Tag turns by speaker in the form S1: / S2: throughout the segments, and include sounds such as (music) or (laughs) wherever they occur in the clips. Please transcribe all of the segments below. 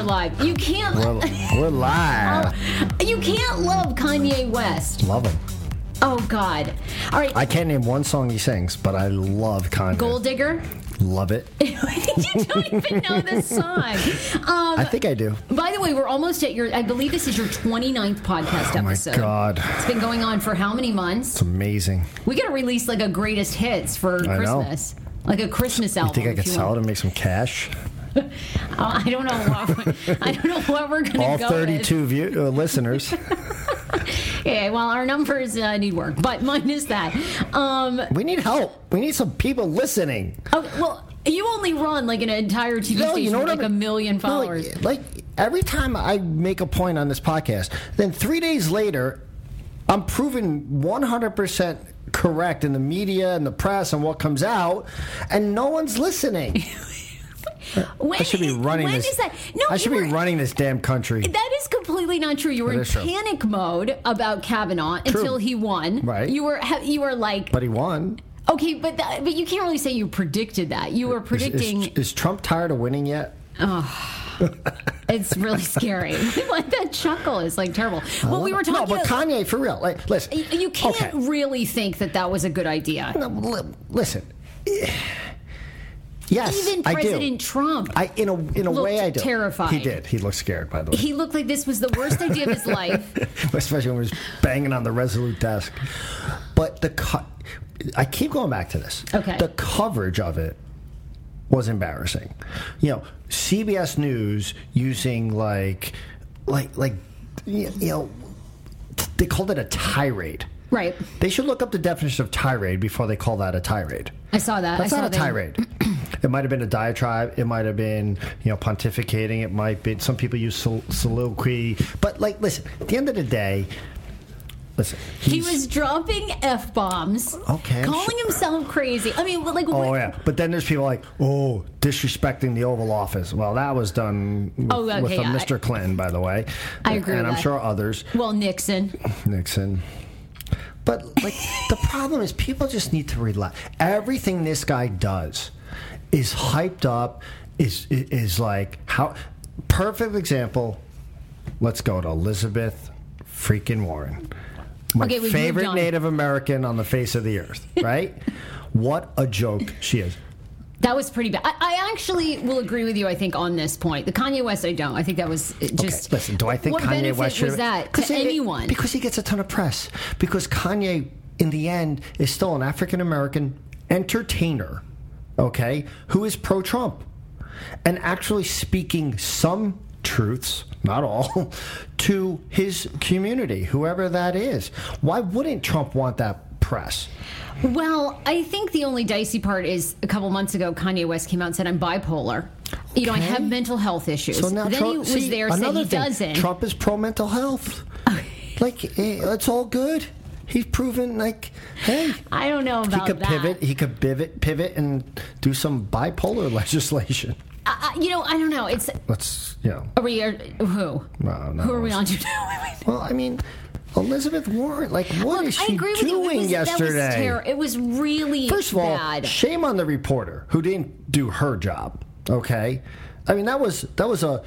S1: we're live. You can't.
S2: We're, we're live. (laughs)
S1: you can't love Kanye West.
S2: Love him.
S1: Oh God! All right,
S2: I can't name one song he sings, but I love Kanye.
S1: Gold Digger.
S2: Love it. (laughs)
S1: you don't even know this song. Um,
S2: I think I do.
S1: by the way, we're almost at your. I believe this is your 29th podcast episode.
S2: Oh my. God.
S1: It's been going on for how many months?
S2: It's amazing.
S1: We got to release like a greatest hits for
S2: I know.
S1: Christmas, like a Christmas
S2: You
S1: album.
S2: think I could sell it and make some cash?
S1: I don't know what. I don't know what we're gonna
S2: All
S1: go
S2: 32 view, uh, listeners. (laughs)
S1: Yeah, well, our numbers uh, need work, but (laughs) minus that. Um,
S2: We need help. We need some people listening.
S1: oh, well, you only run like an entire TV
S2: No,
S1: station
S2: you know
S1: with like
S2: I
S1: a
S2: mean?
S1: million
S2: No, like-
S1: followers.
S2: like, every time I make a point on this podcast, then three days later, I'm proven 100% correct in the media and the press and what comes out, and no one's listening. (laughs)
S1: When
S2: I should be running
S1: when
S2: this.
S1: is that? No,
S2: I should
S1: you
S2: be running this damn country.
S1: That is completely not true. You were in
S2: true.
S1: panic mode about Kavanaugh until he won.
S2: Right.
S1: You were you were like
S2: But he won.
S1: okay, but that, but you can't really say you predicted that. You were
S2: Is, is,
S1: predicting.
S2: is Trump tired of winning yet?
S1: Oh, (laughs) it's really scary. (laughs) like that chuckle is like terrible. Well, we were talking.
S2: No, but Kanye, for real. Like, listen.
S1: you can't
S2: Okay.
S1: really think that that was a good idea.
S2: No, li- listen. Yes,
S1: Even
S2: I
S1: President
S2: do.
S1: Trump.
S2: I in a in a way I do.
S1: terrified.
S2: He did. He looked scared, by the way.
S1: he looked like this was the worst idea of his (laughs) life.
S2: especially when he was banging on the Resolute desk. But the co- I keep going back to this.
S1: Okay.
S2: The coverage of it was embarrassing. You know, CBS News using like, like, like, you know, they called it a tirade.
S1: Right.
S2: They should look up the definition of tirade before they call that a tirade.
S1: I saw that.
S2: That's
S1: I saw
S2: not a tirade. (clears throat) it might have been a diatribe. It might have been, you know, pontificating. It might be. Some people use sol- soliloquy. But like, listen. At the end of the day, listen.
S1: He was dropping f bombs.
S2: Okay,
S1: Calling
S2: sure-
S1: himself crazy. I mean, like.
S2: Oh
S1: what-
S2: yeah, but then there's people like, oh, disrespecting the Oval Office. Well, that was done with,
S1: Oh, okay,
S2: with a
S1: yeah, I-
S2: Mr. Clinton, by the way.
S1: I agree
S2: and I'm
S1: that.
S2: sure others.
S1: Well, Nixon.
S2: Nixon. But like the problem is people just need to relax. Everything this guy does is hyped up. Is is like how perfect example. Let's go to Elizabeth freaking Warren, my
S1: Okay,
S2: favorite. Native American on the face of the earth. Right? (laughs) what a joke she is.
S1: That was pretty bad. I, I actually will agree with you. I think on this point, the Kanye West, I don't. I think that was uh, just.
S2: Okay, listen, do I think Kanye West should
S1: was that to
S2: it-
S1: anyone?
S2: Because he gets a ton of press. Because Kanye, in the end, is still an African American entertainer, okay, who is pro Trump and actually speaking some truths, not all, (laughs) to his community, whoever that is. Why wouldn't Trump want that press?
S1: well, I think the only dicey part is a couple months ago, Kanye West came out and said, "I'm bipolar." You know, I have mental health issues.
S2: So now
S1: then
S2: Trump,
S1: he was
S2: see,
S1: there saying he
S2: thing,
S1: doesn't.
S2: Trump is pro mental health. (laughs) like eh, it's all good. He's proven like, hey,
S1: I don't know about he
S2: could
S1: that.
S2: pivot. He could pivot, pivot, and do some bipolar (laughs) legislation.
S1: I, I- you know, I don't know. It's
S2: Let's, you know.
S1: are we? Are, who?
S2: No,
S1: who are we on to? (laughs)
S2: Well, I mean, Elizabeth Warren. Like, what is
S1: Look, I
S2: she
S1: you. It
S2: doing
S1: was,
S2: yesterday?
S1: That was terror. It was really
S2: First of all,
S1: bad.
S2: shame on the reporter who didn't do her job. Okay, I mean that was that was a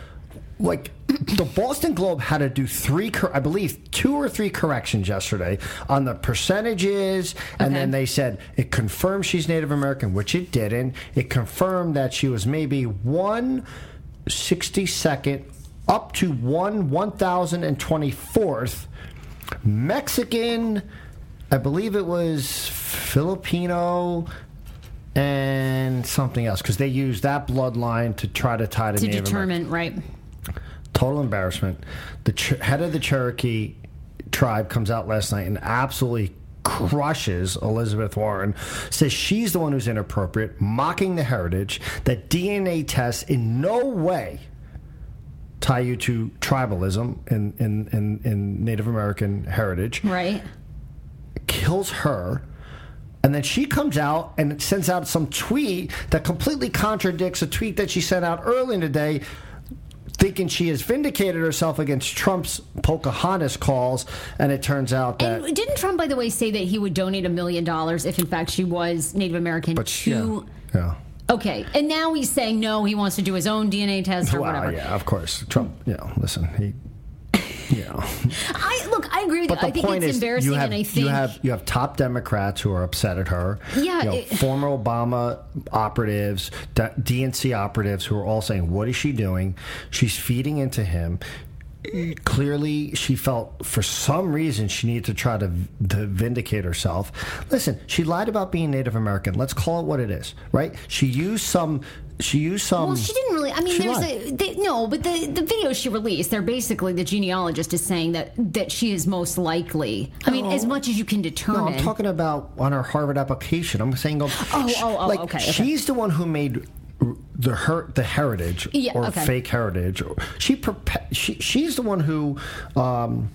S2: like (clears throat) the Boston Globe had to do three, I believe, two or three corrections yesterday on the percentages, and
S1: Okay.
S2: then they said it confirmed she's Native American, which it didn't. It confirmed that she was maybe one sixty second up to one one thousand and twenty fourth Mexican. I believe it was Filipino and something else because they used that bloodline to try to tie to,
S1: to
S2: Native American.
S1: determine right.
S2: Total embarrassment. The Ch- head of the Cherokee tribe comes out last night and absolutely crushes Elizabeth Warren. Says she's the one who's inappropriate, mocking the heritage. That DNA tests in no way tie you to tribalism in, in, in, in Native American heritage
S1: Right.
S2: kills her. And then she comes out and sends out some tweet that completely contradicts a tweet that she sent out early in the day, thinking she has vindicated herself against Trump's Pocahontas calls. And it turns out that.
S1: And didn't Trump, by the way, say that he would donate a million dollars if, in fact, she was Native American
S2: but
S1: to?
S2: yeah, yeah.
S1: Okay, and now he's saying no, he wants to do his own DNA test or
S2: Well,
S1: whatever.
S2: yeah, of course. Trump, you know, listen, he, you know. (laughs)
S1: I look, I agree with
S2: But
S1: you. I think it's
S2: is,
S1: embarrassing,
S2: have
S1: and I think
S2: you have you have top Democrats who are upset at her.
S1: Yeah,
S2: you know,
S1: it-
S2: former Obama operatives, DNC operatives, who are all saying, "What is she doing? She's feeding into him." Clearly, she felt for some reason she needed to try to, to vindicate herself. Listen, she lied about being Native American. Let's call it what it is, right? She used some. She used some.
S1: Well, she didn't really. I mean, there's
S2: lied.
S1: a they, no, but the the videos she released, they're basically the genealogist is saying that that she is most likely. I mean, as oh. much as you can determine. No.
S2: I'm talking about on her Harvard application. I'm saying, oh,
S1: Oh, oh, oh,
S2: like
S1: okay, okay.
S2: she's the one who made the her the heritage
S1: Yeah,
S2: or
S1: okay.
S2: fake heritage. She, prepa- she she's the one who um,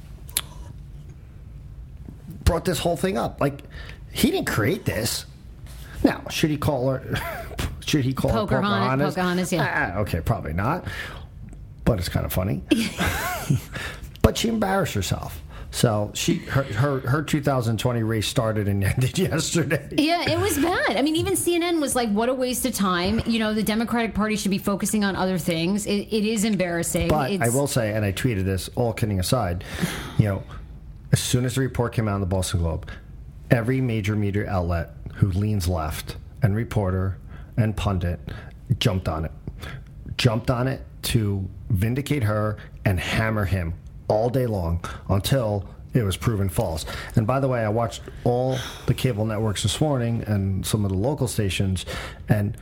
S2: brought this whole thing up. Like he didn't create this. Now, should he call her? (laughs) Should he call
S1: Pocahontas-
S2: her Pocahontas?
S1: Pocahontas, yeah.
S2: Ah, okay, probably not. But it's kind of funny. (laughs) (laughs) but she embarrassed herself. So she her, her her 2020 race started and (laughs) ended yesterday.
S1: yeah, it was bad. I mean, even CNN was like, "What a waste of time." You know, the Democratic Party should be focusing on other things. It, it is embarrassing.
S2: But
S1: it's,
S2: I will say, and I tweeted this, all kidding aside, you know, as soon as the report came out in the Boston Globe, every major media outlet who leans left and reporter and pundit jumped on it. Jumped on it to vindicate her and hammer him all day long until it was proven false. And by the way, I watched all the cable networks this morning and some of the local stations, and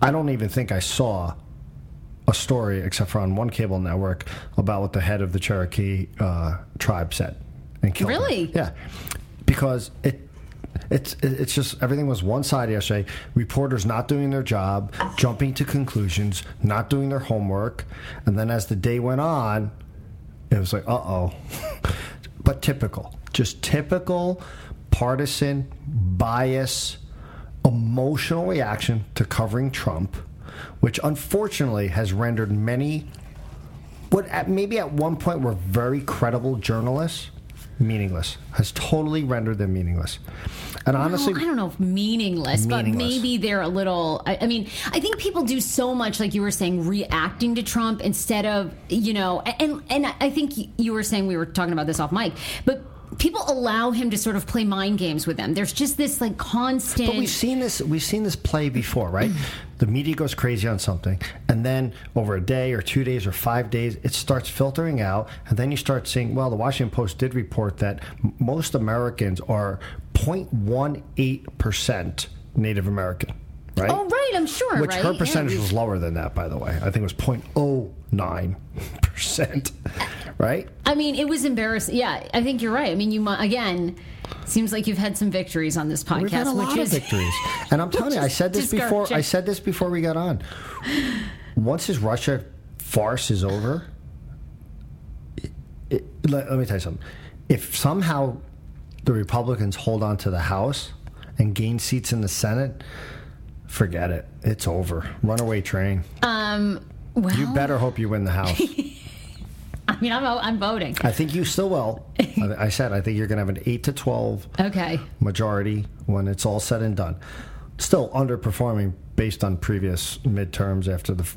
S2: I don't even think I saw a story, except for on one cable network, about what the head of the Cherokee uh, tribe said and killed. her.
S1: Really?
S2: Yeah, because it. It's it's just everything was one side yesterday. Reporters not doing their job, jumping to conclusions, not doing their homework, and then as the day went on, it was like, uh oh. (laughs) but typical, just typical partisan bias, emotional reaction to covering Trump, which unfortunately has rendered many, what at, maybe at one point were very credible journalists, meaningless. Has totally rendered them meaningless. And honestly,
S1: Well, I don't know if meaningless, but maybe they're a little. I, I mean, I think people do so much, like you were saying, reacting to Trump instead of you know, and and I think you were saying we were talking about this off mic, but people allow him to sort of play mind games with them. There's just this like constant.
S2: But we've seen this. We've seen this play before, right? Mm. The media goes crazy on something, and then over a day or two days or five days, it starts filtering out, and then you start seeing. Well, the Washington Post did report that m- most Americans are 0.18 percent Native American, right?
S1: oh right, I'm sure.
S2: Which
S1: right?
S2: her
S1: Yeah.
S2: percentage was lower than that, by the way. I think it was 0.09 percent, (laughs) right?
S1: I mean, it was embarrassing. Yeah, I think you're right. I mean, you again. Seems like you've had some victories on this podcast,
S2: We've had a lot
S1: is
S2: of victories, and I'm telling you, I said this (laughs) before. I said this before we got on. Once this Russia farce is over, it, it, let, let me tell you something. If somehow the Republicans hold on to the House and gain seats in the Senate, forget it. It's over. Runaway train.
S1: um. Well,
S2: You better hope you win the House. (laughs)
S1: I mean, I'm I'm voting.
S2: I think you still will. I, I said I think you're going to have an eight to twelve
S1: Okay.
S2: majority when it's all said and done. Still underperforming based on previous midterms after the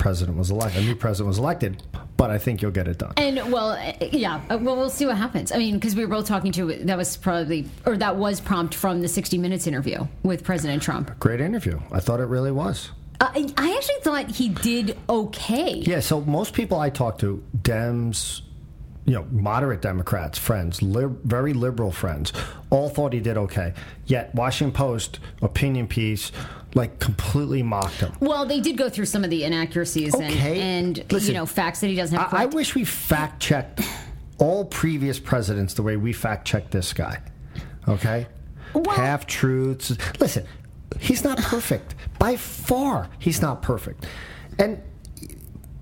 S2: president was elected. A new president was elected, but I think you'll get it done.
S1: And well, uh, yeah. uh, Well, we'll see what happens. I mean, because we were both talking to that was probably or that was prompt from the 60 Minutes interview with President Trump.
S2: Great interview. I thought it really was.
S1: I, I actually thought he did okay.
S2: Yeah, so most people I talk to, Dems, you know, moderate Democrats, friends, lib- very liberal friends, all thought he did okay. Yet Washington Post opinion piece like completely mocked him.
S1: Well, they did go through some of the inaccuracies
S2: Okay.
S1: and, and
S2: Listen,
S1: you know facts that he doesn't have.
S2: I, I wish we fact checked all previous presidents the way we fact checked this guy. Okay?
S1: Well-
S2: Half truths. Listen, he's not perfect. By far, he's not perfect. And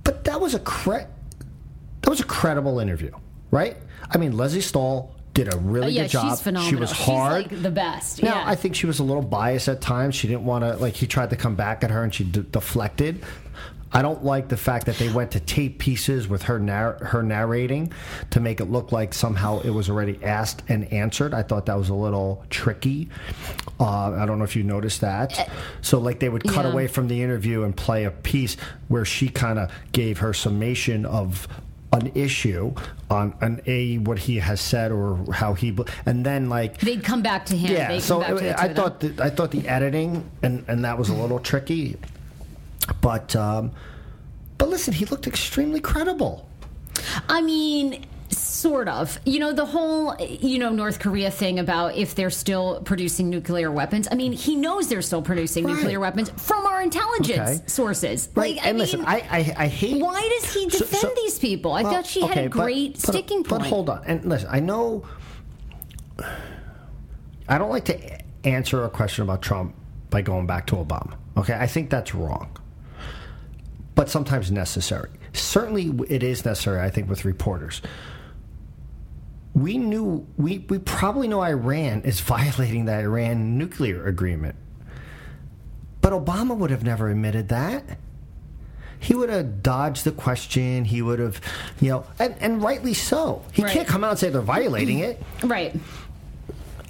S2: but that was a cre- that was a credible interview, right? I mean, Lesley Stahl did a really
S1: Oh, yeah,
S2: good job.
S1: she's phenomenal.
S2: She was hard.
S1: She's like the best.
S2: Now,
S1: yeah.
S2: I think she was a little biased at times. She didn't want to, like, he tried to come back at her and she d- deflected. I don't like the fact that they went to tape pieces with her narr- her narrating to make it look like somehow it was already asked and answered. I thought that was a little tricky. Uh, I don't know if you noticed that. So, like, they would cut
S1: Yeah.
S2: away from the interview and play a piece where she kind of gave her summation of an issue on an a what he has said or how he and then like
S1: They'd come back to him.
S2: yeah
S1: They'd
S2: so
S1: come back to
S2: I thought that, I thought the editing and and that was a little tricky. But um but listen he looked extremely credible.
S1: I mean, sort of. You know, the whole, you know, North Korea thing about if they're still producing nuclear weapons. I mean, he knows they're still producing
S2: Right.
S1: nuclear weapons from our intelligence
S2: Okay.
S1: sources.
S2: right
S1: Like, I
S2: and listen
S1: mean,
S2: I, I I hate
S1: why does he defend
S2: so-
S1: these people? I
S2: Well,
S1: thought she had a great
S2: but-
S1: sticking point.
S2: But hold on, and listen, I know I don't like to answer a question about Trump by going back to Obama. Okay, I think that's wrong, but sometimes necessary. Certainly, it is necessary. I think with reporters. We knew we, we probably know Iran is (laughs) violating the Iran nuclear agreement. But Obama would have never admitted that he would have dodged the question. He would have, you know, and, and rightly so. He
S1: Right.
S2: can't come out and say they're violating it. (clears throat)
S1: Right.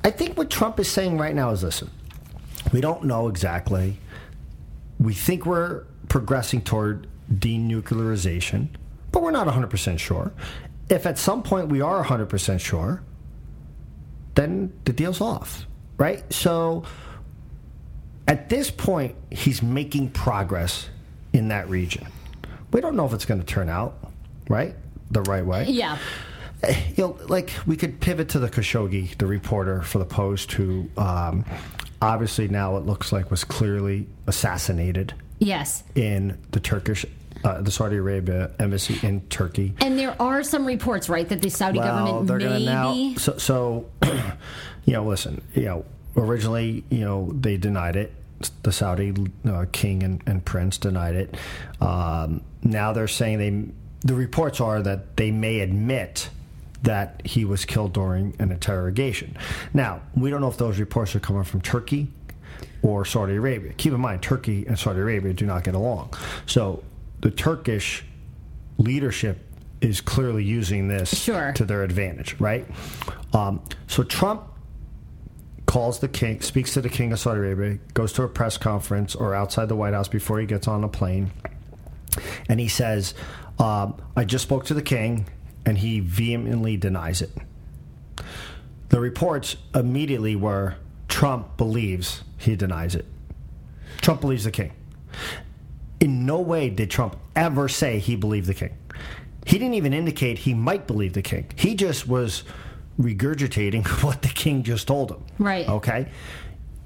S2: I think what Trump is saying right now is listen, we don't know exactly. We think we're progressing toward denuclearization, but we're not 100% sure. If at some point we are 100% sure, then the deal's off, right? So at this point, he's making progress in that region. We don't know if it's going to turn out, right? The right way
S1: Yeah.
S2: you know, like we could pivot to the Khashoggi, the reporter for the Post, who um, obviously now it looks like was clearly assassinated
S1: Yes.
S2: in the Turkish, uh, the Saudi Arabia embassy in Turkey.
S1: And there are some reports, right, that the Saudi
S2: Well,
S1: government
S2: they're
S1: maybe.
S2: now. So, so (clears throat) you know, listen, you know, originally, you know, they denied it. The Saudi uh, king and, and prince denied it. Um, now they're saying they. The reports are that they may admit that he was killed during an interrogation. Now we don't know if those reports are coming from Turkey or Saudi Arabia. Keep in mind, Turkey and Saudi Arabia do not get along. So the Turkish leadership is clearly using this
S1: Sure.
S2: to their advantage, right? Um, so Trump calls the king, speaks to the king of Saudi Arabia, goes to a press conference or outside the White House before he gets on a plane, and he says, um, "I just spoke to the king, and he vehemently denies it." The reports immediately were Trump believes he denies it. Trump believes the king. In no way did Trump ever say he believed the king. He didn't even indicate he might believe the king. He just was regurgitating (laughs) what the king just told him.
S1: Right.
S2: Okay.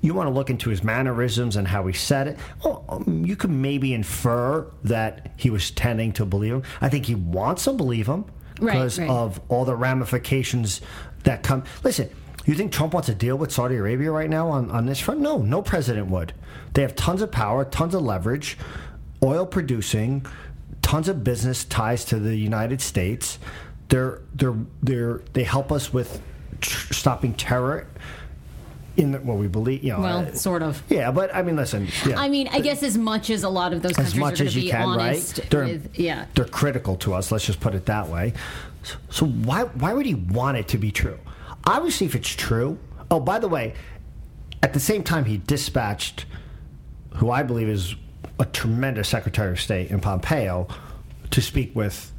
S2: You want to look into his mannerisms and how he said it. Well, um, you could maybe infer that he was tending to believe him. I think he wants to believe him
S1: Right,
S2: because
S1: right.
S2: of all the ramifications that come. Listen, you think Trump wants to deal with Saudi Arabia right now on, on this front? No, no president would. They have tons of power, tons of leverage, oil producing, tons of business ties to the United States. They're they're they're they help us with tr- stopping terror. In the, what we believe, you know.
S1: Well,
S2: uh,
S1: sort of.
S2: yeah, but I mean, listen. Yeah,
S1: I mean, I guess as much as a lot of those countries
S2: as much
S1: are
S2: as you
S1: be
S2: can,
S1: honest
S2: right? They're,
S1: with, yeah.
S2: they're critical to us. Let's just put it that way. So, so why why would he want it to be true? Obviously, if it's true. Oh, by the way, at the same time, he dispatched who I believe is a tremendous Secretary of State in Pompeo to speak with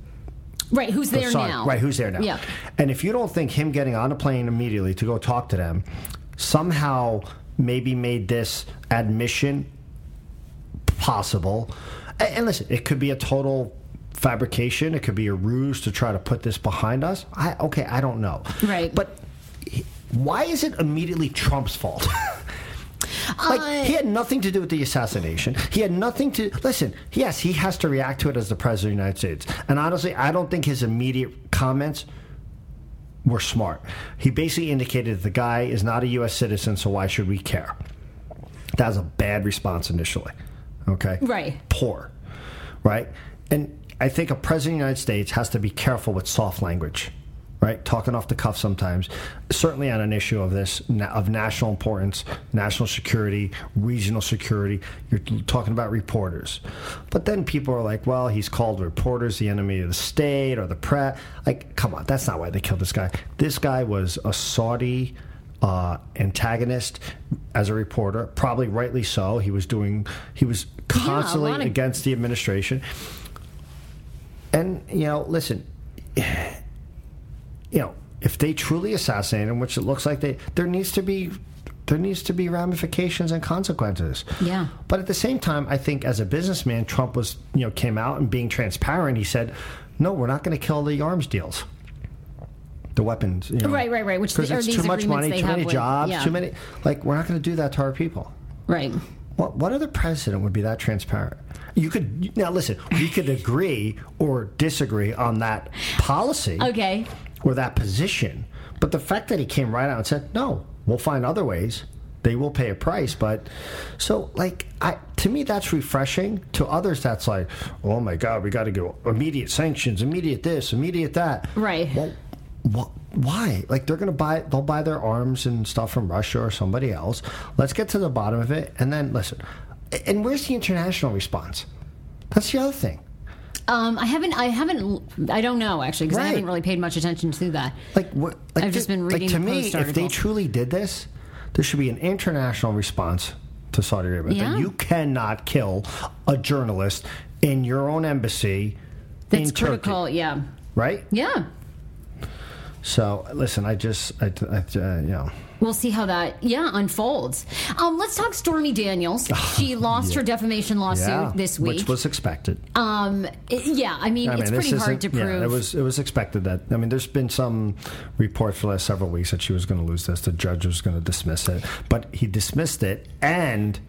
S1: Right, who's
S2: the
S1: there
S2: Saudi-
S1: now?
S2: Right, who's there now?
S1: Yeah.
S2: And if you don't think him getting on a plane immediately to go talk to them somehow maybe made this admission possible, and listen, it could be a total fabrication. It could be a ruse to try to put this behind us. I okay, I don't know.
S1: Right.
S2: but why is it immediately Trump's fault? (laughs) Like
S1: Uh,
S2: he had nothing to do with the assassination. He had nothing to listen. Yes, he has to react to it as the president of the United States. And honestly, I don't think his immediate comments were smart. He basically indicated that the guy is not a U.S. citizen, so why should we care? That was a bad response initially. Okay,
S1: Right.
S2: Poor, right? And I think a president of the United States has to be careful with soft language, right? Talking off the cuff sometimes, certainly on an issue of this of national importance, national security, regional security. You're talking about reporters, but then people are like, "Well, he's called reporters the enemy of the state or the press." Like, come on, that's not why they killed this guy. This guy was a Saudi. Uh, antagonist as a reporter, probably rightly so. He was doing, he was constantly
S1: of-
S2: against the administration. And you know, listen, you know, if they truly assassinate him, which it looks like they, there needs to be, there needs to be ramifications and consequences.
S1: Yeah.
S2: But at the same time, I think as a businessman, Trump was, you know, came out and being transparent. He said, "No, we're not going to kill the arms deals." The weapons, you know,
S1: Right, right, right, which
S2: because it's too much money, too many
S1: with-
S2: jobs,
S1: yeah.
S2: too many. Like, we're not going to do that to our people.
S1: Right.
S2: What, what other president would be that transparent? You could now listen. We could (laughs) agree or disagree on that policy
S1: Okay.
S2: Or that position, but the fact that he came right out and said, "No, we'll find other ways. They will pay a price." But so, like, I to me, that's refreshing. To others, that's like, "Oh my God, we got to go immediate sanctions, immediate this, immediate that."
S1: Right.
S2: Well, wh- why? Like they're going to buy, they'll buy their arms and stuff from Russia or somebody else. Let's get to the bottom of it, and then listen. And where's the international response? That's the other thing.
S1: Um, I haven't. I haven't. I don't know actually because I
S2: Right.
S1: haven't really paid much attention to that.
S2: Like what? Like
S1: I've just been reading
S2: Like to
S1: the
S2: me,
S1: Post
S2: if they
S1: article.
S2: truly did this, there should be an international response to Saudi Arabia.
S1: Yeah.
S2: That you cannot kill a journalist in your own embassy
S1: That's
S2: in Turkey,
S1: critical. Yeah.
S2: right?
S1: Yeah.
S2: So listen, I just, I, I uh, you know.
S1: We'll see how that yeah unfolds. Um, let's talk Stormy Daniels. She lost her defamation lawsuit
S2: Yeah,
S1: this week.
S2: which was expected.
S1: um, it- yeah, I mean
S2: I
S1: it's
S2: mean, this
S1: pretty hard to prove.
S2: Yeah, it was it was expected that. I mean, there's been some reports for the last several weeks that she was going to lose this. The judge was going to dismiss it, but he dismissed it and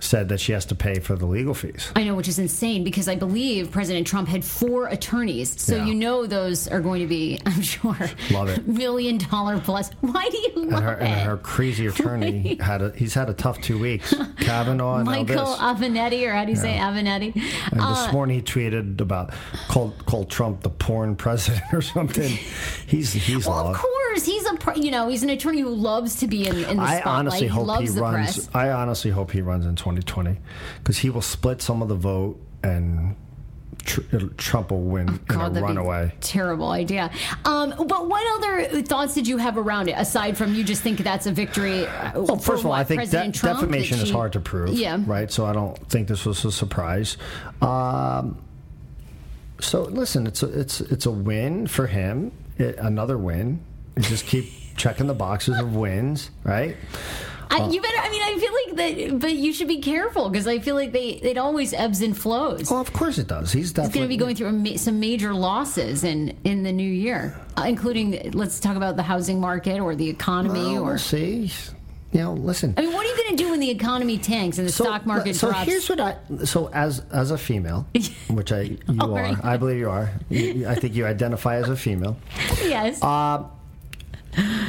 S2: said that she has to pay for the legal fees.
S1: I know, which is insane because I believe President Trump had four attorneys. So
S2: Yeah.
S1: you know those are going to be, I'm sure,
S2: Love it.
S1: million dollar plus. Why do you love
S2: And her,
S1: it?
S2: and her crazy attorney had a, he's had a tough two weeks. Kavanaugh and
S1: Michael. Avenatti, or how do you say Avenatti?
S2: And
S1: Uh,
S2: this morning he tweeted about called called Trump the porn president (laughs) or something. He's he's
S1: well, of
S2: lost.
S1: Course, he's a you know he's an attorney who loves to be in, in the
S2: I
S1: spotlight.
S2: honestly
S1: he
S2: hope
S1: loves
S2: he
S1: the
S2: runs.
S1: press.
S2: I honestly hope he runs in 2020 because he will split some of the vote and Trump will win in
S1: God,
S2: a
S1: that'd be
S2: runaway.
S1: Terrible idea. Um, but what other thoughts did you have around it aside from you just think that's a victory? uh,
S2: Well, first of all,
S1: what,
S2: I think de-
S1: Trump,
S2: defamation is hard to prove.
S1: Yeah.
S2: Right. So I don't think this was a surprise. Um, so listen, it's a, it's it's a win for him. It, another win. Just keep checking the boxes of wins. Right.
S1: I, you better. I mean, I feel like that, but you should be careful because I feel like they it always ebbs and flows.
S2: Well, of course it does. He's
S1: He's going to be going through ma- some major losses in in the new year, uh, including let's talk about the housing market or the economy
S2: Well,
S1: or.
S2: we'll see. You know, listen.
S1: I mean, what are you going to do when the economy tanks and the stock market
S2: so
S1: drops?
S2: here's what I so as as a female, (laughs) which I you
S1: Oh,
S2: are,
S1: you?
S2: I believe you are. You, I think you identify as a female. (laughs)
S1: yes.
S2: Uh,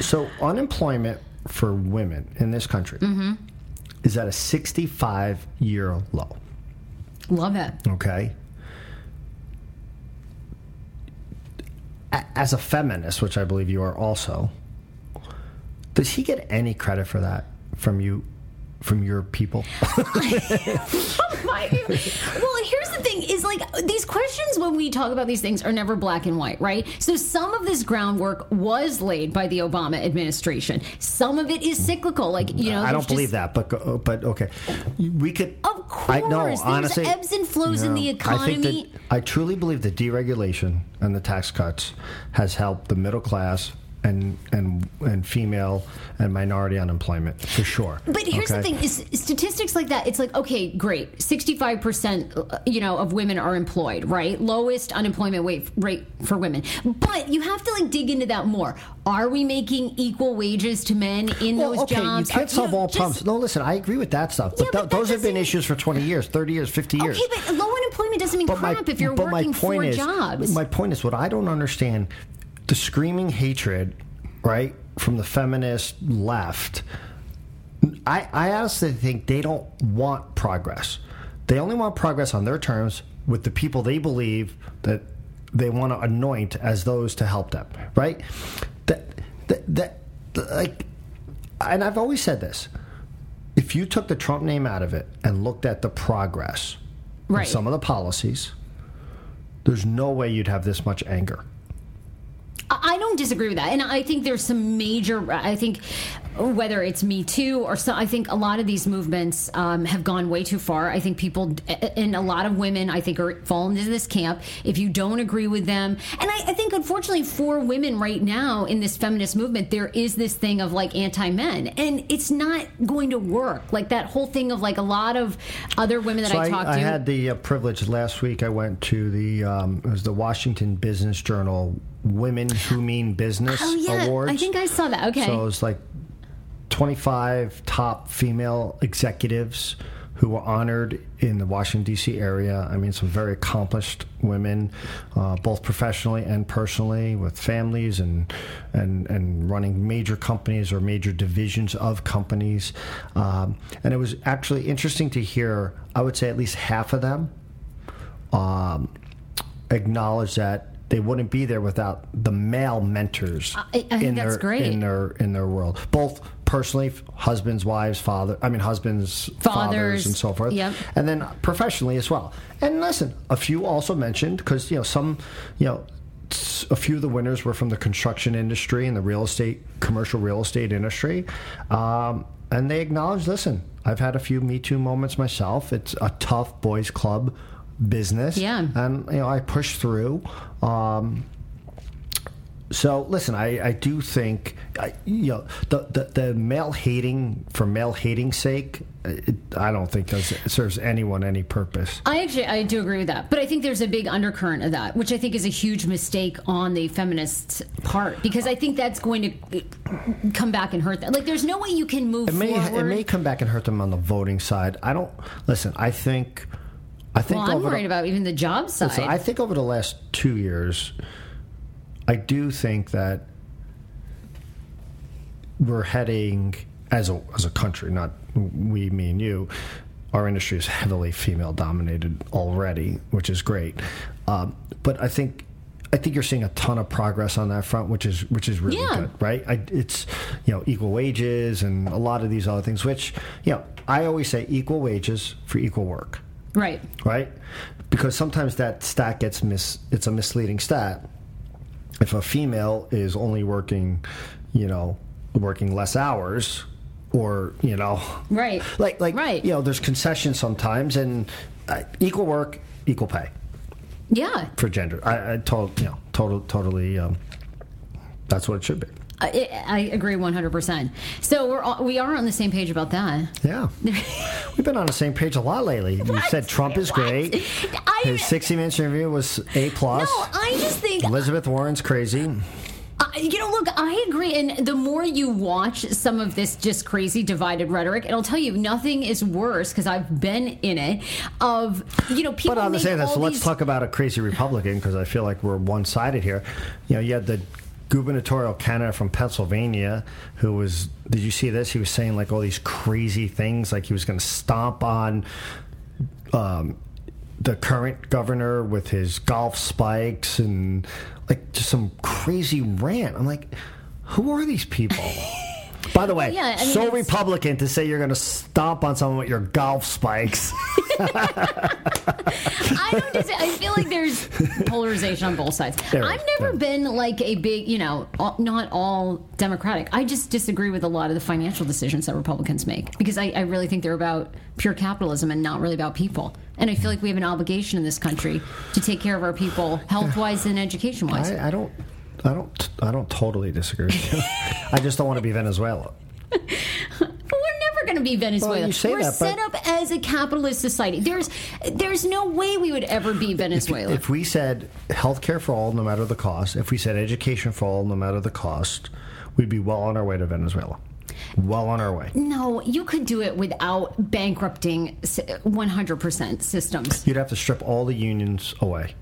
S2: So unemployment for women in this country
S1: Mm-hmm.
S2: is at a 65 year low.
S1: Love it.
S2: Okay. As a feminist, which I believe you are also, does he get any credit for that from you, from your people? (laughs)
S1: My- well, thing: is like these questions when we talk about these things are never black and white, right? So some of this groundwork was laid by the Obama administration. Some of it is cyclical, like you know.
S2: I don't believe
S1: just-
S2: that, but but okay, we could.
S1: Of
S2: I know,
S1: course, there's
S2: honestly,
S1: ebbs and flows in the
S2: I think
S1: economy.
S2: that I truly believe that deregulation and the tax cuts has helped the middle class and and and female and minority unemployment for sure.
S1: But here's the thing: is statistics like that. It's like okay, great, sixty-five percent, uh, you know, of women are employed, right? Lowest unemployment rate rate for women. But you have to like dig into that more. Are we making equal wages to men in
S2: Well,
S1: those
S2: okay,
S1: jobs?
S2: you can't
S1: Are-
S2: solve
S1: know,
S2: all
S1: just-
S2: problems. No, listen, I agree with that stuff, but,
S1: Yeah,
S2: th-
S1: but
S2: those have been issues for twenty years, thirty years, fifty years.
S1: Okay, but low unemployment doesn't mean crap if you're
S2: but my
S1: working four
S2: is,
S1: jobs.
S2: My point is, what I don't understand, the screaming hatred, right, from the feminist left. I, I honestly think they don't want progress. They only want progress on their terms with the people they believe that they want to anoint as those to help them, right? That that, that like, and I've always said this: if you took the Trump name out of it and looked at the progress,
S1: Right.
S2: some of the policies, there's no way you'd have this much anger.
S1: I don't disagree with that, and I think there's some major. I think whether it's Me Too or so, I think a lot of these movements um, have gone way too far. I think people and a lot of women, I think, are falling into this camp. If you don't agree with them, and I, I think unfortunately for women right now in this feminist movement, there is this thing of like anti-men, and it's not going to work. Like that whole thing of like a lot of other women that
S2: So
S1: I,
S2: I,
S1: talked
S2: I
S1: to.
S2: I had the uh, privilege last week. I went to the um, it was the Washington Business Journal Women Who Mean Business
S1: oh yeah,
S2: Awards.
S1: I think I saw that. Okay.
S2: So it was like 25 top female executives who were honored in the Washington, D.C. area. I mean, some very accomplished women, uh, both professionally and personally, with families and, and, and running major companies or major divisions of companies. Um, and it was actually interesting to hear, I would say at least half of them um, acknowledge that they wouldn't be there without the male mentors
S1: I- I think
S2: in
S1: that's
S2: their
S1: great.
S2: in their in their world, both personally, husbands, wives, father. I mean, husbands, fathers,
S1: Fathers,
S2: and so forth.
S1: yep.
S2: And then professionally as well. And listen, a few also mentioned because you know some, you know. A few of the winners were from the construction industry and the real estate, commercial real estate industry, um, and they acknowledged. Listen, I've had a few Me Too moments myself. It's a tough boys' club business,
S1: Yeah.
S2: and you know I push through. Um, so listen, I, I do think I, you know the, the the male hating for male hating sake. It, I don't think does serves anyone any purpose.
S1: I actually I do agree with that, but I think there's a big undercurrent of that, which I think is a huge mistake on the feminists' part because I think that's going to uh, come back and hurt them. Like, there's no way you can move
S2: It may
S1: forward.
S2: it may come back and hurt them on the voting side. I don't listen. I think I think
S1: well, I'm
S2: over
S1: worried
S2: the,
S1: about even the job side.
S2: I think over the last two years, I do think that we're heading as a as a country, not we, me, and you. Our industry is heavily female dominated already, which is great. Um, but I think I think you're seeing a ton of progress on that front, which is which is really
S1: Yeah.
S2: good, right? I, it's you know equal wages and a lot of these other things. Which you know I always say equal wages for equal work
S1: right.
S2: right? Because sometimes that stat gets mis it's a misleading stat. If a female is only working, you know, working less hours or, you know,
S1: Right. (laughs)
S2: like like
S1: Right.
S2: you know, there's concessions sometimes and uh, equal work, equal pay
S1: Yeah.
S2: for gender. I, I told, you know, total totally um, that's what it should be.
S1: I, I agree 100%. So we're all, we are on the same page about that.
S2: Yeah. (laughs) We've been on the same page a lot lately. You said Trump is
S1: What?
S2: great. (laughs)
S1: I-
S2: His 60 Minutes interview was A plus.
S1: No, I just think uh,
S2: Elizabeth Warren's crazy.
S1: I- you know, look, I agree. And the more you watch some of this just crazy divided rhetoric, I'll tell you, nothing is worse because I've been in it. Of you know, people.
S2: But on the same that, so let's
S1: these-
S2: talk about a crazy Republican because I feel like we're one sided here. You know, you had the gubernatorial candidate from Pennsylvania who was. Did you see this? He was saying like all these crazy things, like he was going to stomp on. Um, the current governor with his golf spikes and like just some crazy rant. I'm like, who are these people? (laughs) By the way,
S1: Yeah, I mean,
S2: so
S1: it's-
S2: Republican to say you're going to stomp on someone with your golf spikes. (laughs)
S1: I don't. Dis- I feel like there's polarization on both sides.
S2: There
S1: I've never been like a big, you know, all, not all Democratic. I just disagree with a lot of the financial decisions that Republicans make because I, I really think they're about pure capitalism and not really about people. And I feel like we have an obligation in this country to take care of our people, health wise and education wise.
S2: I, I don't, I don't, I don't totally disagree. with you. (laughs) I just don't want to be Venezuela. (laughs)
S1: We're never going to be Venezuela.
S2: you say
S1: we're
S2: that, but-
S1: set up as a capitalist society. There's, there's no way we would ever be Venezuela.
S2: If we said healthcare for all, no matter the cost, if we said education for all, no matter the cost, we'd be well on our way to Venezuela. Well on our way.
S1: No, you could do it without bankrupting 100% systems.
S2: You'd have to strip all the unions away.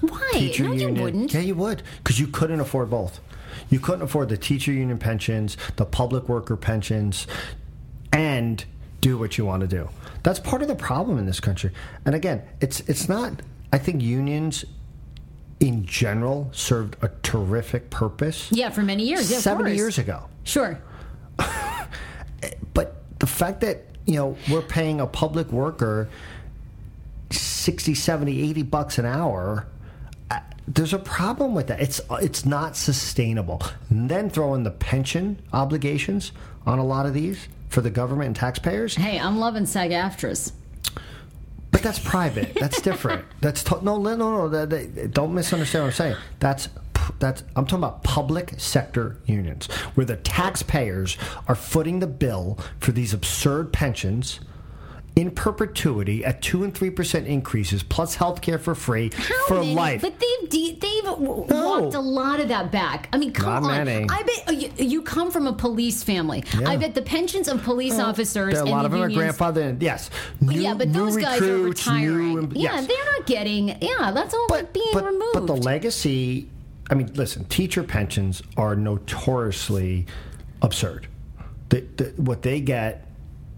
S1: Why?
S2: Teacher
S1: no,
S2: union.
S1: you wouldn't.
S2: Yeah, you would, because you couldn't afford both. You couldn't afford the teacher union pensions, the public worker pensions, and do what you want to do. That's part of the problem in this country. And again, it's it's not. I think unions in general served a terrific purpose.
S1: Yeah, for many years. Yeah,
S2: 70
S1: course.
S2: years ago.
S1: Sure.
S2: But the fact that, you know, we're paying a public worker 60, 70, 80 bucks an hour, there's a problem with that. It's it's not sustainable. And then throw in the pension obligations on a lot of these for the government and taxpayers.
S1: Hey, I'm loving SAG AFTRAs.
S2: But that's private. That's different. (laughs) That's to- no, no, no, no. That, that- don't misunderstand what I'm saying. That's that's. I'm talking about public sector unions where the taxpayers are footing the bill for these absurd pensions in perpetuity at two and three percent increases plus health care for free
S1: How
S2: for
S1: many?
S2: life.
S1: But they've de- they've
S2: No.
S1: walked a lot of that back. I mean, come
S2: Not
S1: on.
S2: many.
S1: I bet uh, you, you come from a police family.
S2: Yeah.
S1: I bet the pensions of police officers
S2: There a lot of them are
S1: unions-
S2: grandfathered. Yes, new,
S1: yeah, but those guys are retiring.
S2: New,
S1: yeah,
S2: yes.
S1: they're not getting. Yeah, that's all
S2: but,
S1: being
S2: but,
S1: removed.
S2: But the legacy, I mean, listen, teacher pensions are notoriously absurd. The, the, what they get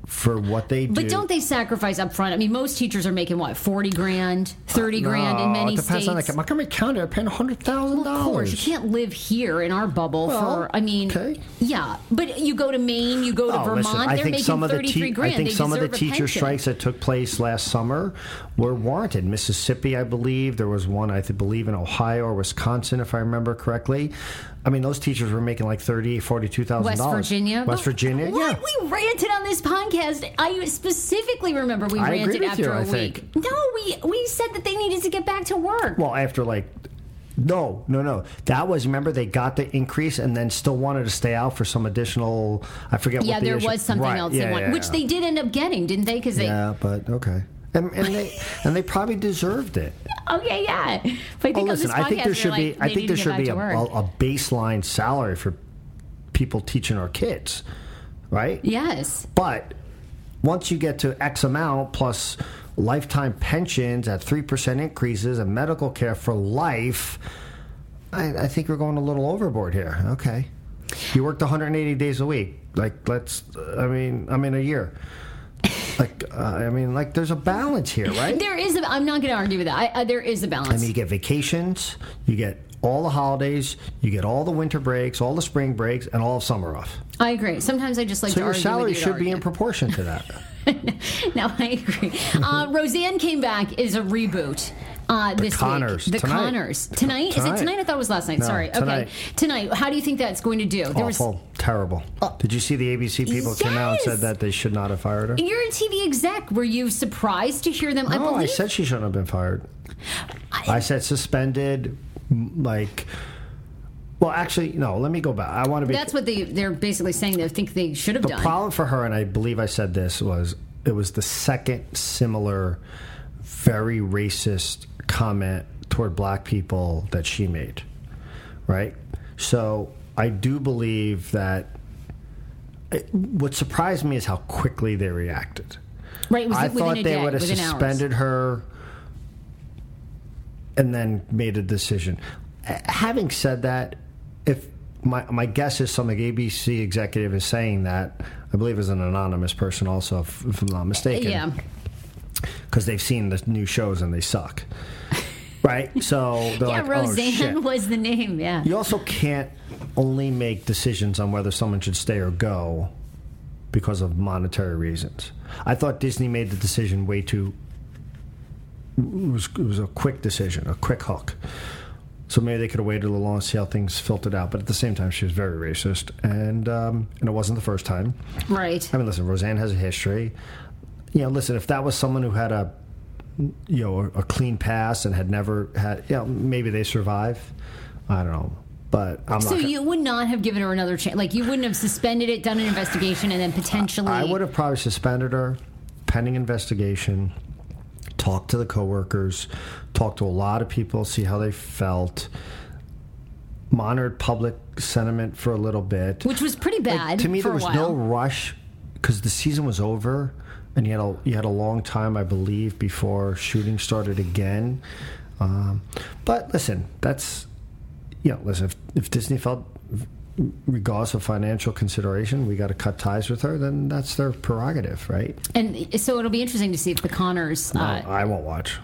S2: for what they do.
S1: But don't they sacrifice up front? I mean, most teachers are making what forty grand, thirty uh, grand in
S2: No,
S1: many
S2: it depends
S1: states.
S2: on the Montgomery County. They're paying hundred thousand
S1: Well, of course, you can't live here in our bubble
S2: Well,
S1: for. I mean,
S2: okay.
S1: yeah, but you go to Maine, you go to
S2: Oh,
S1: Vermont,
S2: listen,
S1: they're making
S2: some of the
S1: thirty-three
S2: te-
S1: grand.
S2: I think
S1: they
S2: some of the teacher strikes that took place last summer were warranted. Mississippi, I believe, there was one I believe in Ohio or Wisconsin, if I remember correctly. I mean, those teachers were making like thirty, forty-two thousand
S1: West
S2: dollars.
S1: West Virginia.
S2: West Virginia,
S1: What?
S2: yeah.
S1: We ranted on this podcast. I specifically remember we
S2: I
S1: ranted after
S2: you,
S1: a
S2: I
S1: week.
S2: think.
S1: No, we we said that they needed to get back to work.
S2: Well, after like. No, no, no. That was remember they got the increase and then still wanted to stay out for some additional. I forget.
S1: yeah,
S2: what the
S1: there
S2: issue-
S1: was something
S2: Right,
S1: else
S2: yeah,
S1: they wanted,
S2: yeah,
S1: which
S2: yeah.
S1: they did end up getting, didn't they? Because they.
S2: Yeah, but okay. And, and they and they probably deserved it.
S1: Okay, yeah. But I oh, think
S2: Oh, listen, I think there should
S1: like,
S2: be. I think there should be a, a, a baseline salary for people teaching our kids, right?
S1: Yes.
S2: But once you get to X amount plus lifetime pensions at three percent increases and medical care for life, I, I think we're going a little overboard here. Okay, you worked 180 days a week. Like, let's. I mean, I mean, a year. Like, uh, I mean, like, there's a balance here, (laughs) right?
S1: There is. A, I'm not going to argue with that. I, uh, there is a balance.
S2: I mean, you get vacations, you get all the holidays, you get all the winter breaks, all the spring breaks, and all of summer off.
S1: I agree. Sometimes I just like
S2: So
S1: to
S2: your
S1: argue
S2: salary
S1: you
S2: should be in proportion to that. (laughs)
S1: no, I agree. Uh, Roseanne came back is a reboot. Uh, this
S2: Conners,
S1: week, the
S2: tonight.
S1: Conners tonight. Is it
S2: Tonight.
S1: tonight? I thought it was last night.
S2: No,
S1: Sorry.
S2: tonight.
S1: Okay, tonight. How do you think that's going to do? There was-
S2: Awful, terrible. Did you see the ABC people came out and said that they should not have fired her?
S1: You're a TV exec. Were you surprised to hear them? I
S2: No,
S1: believe.
S2: I said she shouldn't have been fired. I, said suspended, like. Well, actually, no. Let me go back. I want to be.
S1: that's what they they're basically saying. They think they should have
S2: the
S1: done.
S2: problem for her, and I believe I said this was it was the second similar, very racist comment toward black people that she made. Right. So I do believe that. It, what surprised me is how quickly they reacted.
S1: right. Was
S2: I thought they
S1: day,
S2: would have
S1: within hours.
S2: suspended her and then made a decision. Uh, Having said that, if my my guess is some ABC executive is saying that, I believe is an anonymous person also, if, if I'm not mistaken.
S1: Yeah.
S2: Because they've seen the new shows and they suck. Right? So
S1: Yeah,
S2: like, oh,
S1: Roseanne
S2: shit.
S1: was the name. Yeah.
S2: You also can't only make decisions on whether someone should stay or go because of monetary reasons. I thought Disney made the decision way too. It was, it was a quick decision, a quick hook. So maybe they could have waited a little long and see how things filtered out. But at the same time, she was very racist, and um, and it wasn't the first time.
S1: Right.
S2: I mean, listen, Roseanne has a history. You know, listen, if that was someone who had a, you know, a, a clean pass and had never had, you know, maybe they survive. I don't know, but I'm
S1: So
S2: gonna-
S1: you would not have given her another chance. Like you wouldn't have suspended it, done an investigation, and then potentially.
S2: I would have probably suspended her, pending investigation. Talked to the coworkers, talked to a lot of people, see how they felt. Monitored public sentiment for a little bit.
S1: which was pretty
S2: Like,
S1: bad.
S2: to me, there was no rush because the season was over, and you had a you had a long time, I believe, before shooting started again. Um, but listen, that's you know, listen. If, if Disney felt, regardless of financial consideration, we got to cut ties with her, then that's their prerogative, right?
S1: And so it'll be interesting to see if the Conners.
S2: No,
S1: Uh,
S2: I won't watch.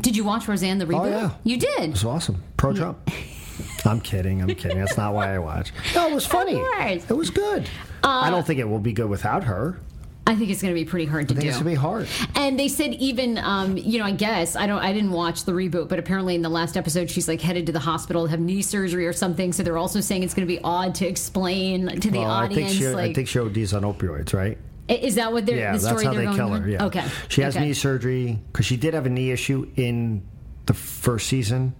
S1: Did you watch Roseanne the reboot?
S2: Oh, yeah.
S1: You did.
S2: It's awesome. Pro Trump. (laughs) I'm kidding. I'm kidding. That's not why I watch. No, it was funny. It was good. I don't think it will be good without her.
S1: I think it's going to be pretty hard to
S2: think
S1: do.
S2: it's gonna be hard.
S1: And they said even, um, you know, I guess I don't, I didn't watch the reboot, but apparently in the last episode she's like headed to the hospital to have knee surgery or something. So they're also saying it's going to be odd to explain to the
S2: Well, I think
S1: audience.
S2: she.
S1: like,
S2: I think she ODs on opioids, right?
S1: Is that what they're
S2: Yeah,
S1: the
S2: that's how
S1: going
S2: kill her. Yeah.
S1: Okay.
S2: She has
S1: okay.
S2: knee surgery because she did have a knee issue in the first season.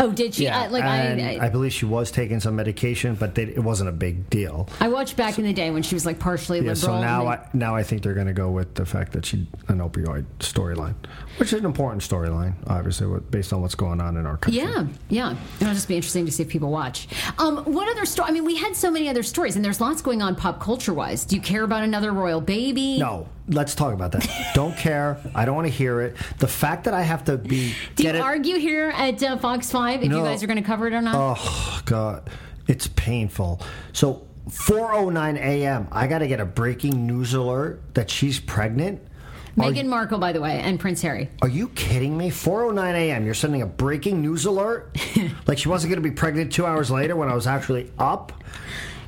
S1: Oh, did she? I, like
S2: and
S1: I, I,
S2: believe she was taking some medication, but they, it wasn't a big deal.
S1: I watched back in the day when she was like partially
S2: Yeah,
S1: liberal.
S2: so now I now I think they're going to go with the fact that she an opioid storyline, which is an important storyline, obviously, based on what's going on in our country.
S1: Yeah, yeah. It'll just be interesting to see if people watch. Um, what other story? I mean, we had so many other stories, and there's lots going on pop culture wise. Do you care about another royal baby?
S2: No, let's talk about that. (laughs) don't care. I don't want to hear it. The fact that I have to be
S1: Do
S2: get
S1: you
S2: it.
S1: argue here at uh, Fox Five if you guys are going to cover it or not?
S2: Oh God, it's painful. So 4:09 a.m. I got to get a breaking news alert that she's pregnant.
S1: Meghan Markle, by the way, and Prince Harry.
S2: are you kidding me? 4:09 a.m. You're sending a breaking news alert, (laughs) like she wasn't going to be pregnant two hours later when I was actually up.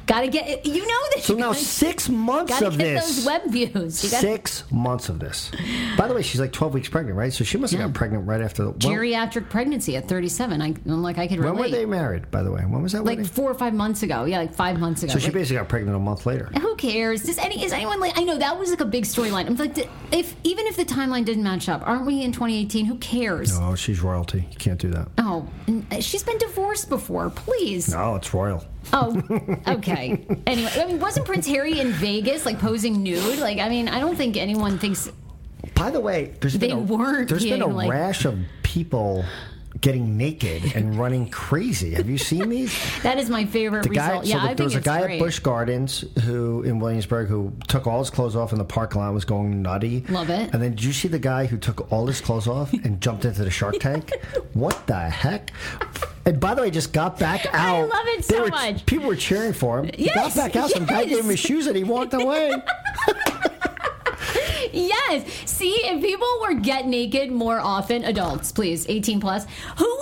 S1: Got to get you know that.
S2: So now six months of this.
S1: those web views. Gotta-
S2: Six months of this. By the way, she's like 12 weeks pregnant, right? So she must have
S1: Yeah.
S2: got pregnant right after the.
S1: Geriatric pregnancy at 37. I, I'm like, I could
S2: when were they married, by the way? When was that
S1: like
S2: wedding?
S1: four or five months ago. Yeah, like five months ago.
S2: So she
S1: Like,
S2: basically got pregnant a month later.
S1: who cares? Does any is anyone like? I know that was like a big storyline. I'm like, if even if the timeline didn't match up, aren't we in 2018? Who cares?
S2: Oh, she's royalty. You can't do that.
S1: Oh, uh, she's been divorced before. Please.
S2: No, it's royal.
S1: Oh, okay. anyway, I mean, wasn't Prince Harry in Vegas like posing nude? Like, I mean, I don't think anyone thinks.
S2: By the way, there's
S1: They
S2: been a,
S1: weren't
S2: there's been a
S1: like-
S2: rash of people getting naked and running crazy. Have you seen these? (laughs)
S1: That is my favorite
S2: The guy,
S1: result.
S2: so
S1: yeah,
S2: the-
S1: I
S2: there
S1: think
S2: was a guy
S1: great.
S2: at Busch Gardens who in Williamsburg who took all his clothes off in the parking lot, was going nutty.
S1: Love it.
S2: And then did you see the guy who took all his clothes off and jumped into the Shark Tank? (laughs) what the heck? And by the way, just got back out.
S1: I love it so
S2: were-
S1: much.
S2: People were cheering for him. He got
S1: Yes,
S2: back out. Some guy gave him his shoes and he walked away. (laughs) (laughs)
S1: Yes. See, if people were get naked more often, adults, please, 18 plus, who would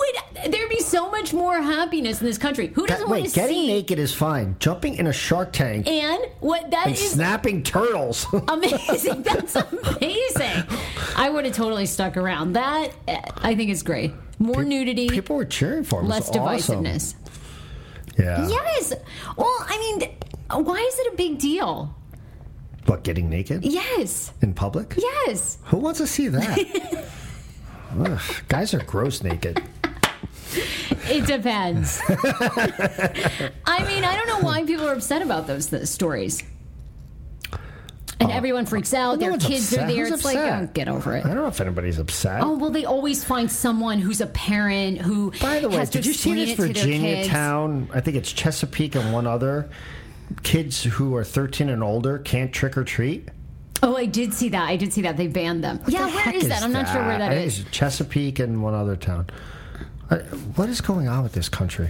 S1: there be so much more happiness in this country? Who doesn't
S2: That-
S1: want
S2: wait,
S1: to
S2: getting
S1: see?
S2: naked is fine. Jumping in a Shark Tank
S1: And what that
S2: and
S1: is
S2: snapping turtles. (laughs)
S1: amazing. (laughs) That's amazing. I would have totally stuck around. That eh, I think is great. More nudity,
S2: People were cheering for him. It
S1: less
S2: awesome.
S1: divisiveness.
S2: Yeah.
S1: Yes. Well, I mean, why is it a big deal?
S2: What, getting naked
S1: Yes.
S2: in public?
S1: Yes.
S2: Who wants to see that? (laughs) Ugh, guys are gross naked. (laughs)
S1: It depends. (laughs) I mean, I don't know why people are upset about those th- stories. And oh. everyone freaks out.
S2: Oh. No
S1: Their
S2: one's
S1: kids are
S2: upset.
S1: there.
S2: Who's
S1: it's like,
S2: upset?
S1: oh, get over it.
S2: I don't know if anybody's upset.
S1: Oh, well, they always find someone who's a parent who
S2: By the way,
S1: has to
S2: did you see
S1: explain
S2: this
S1: it to their
S2: Virginia
S1: kids.
S2: town? I think it's Chesapeake and one other. Kids who are 13 and older can't trick or treat.
S1: Oh, I did see that. I did see that. They banned them. yeah, where is that? I'm not sure where that is.
S2: It's Chesapeake and one other town. Uh, What is going on with this country?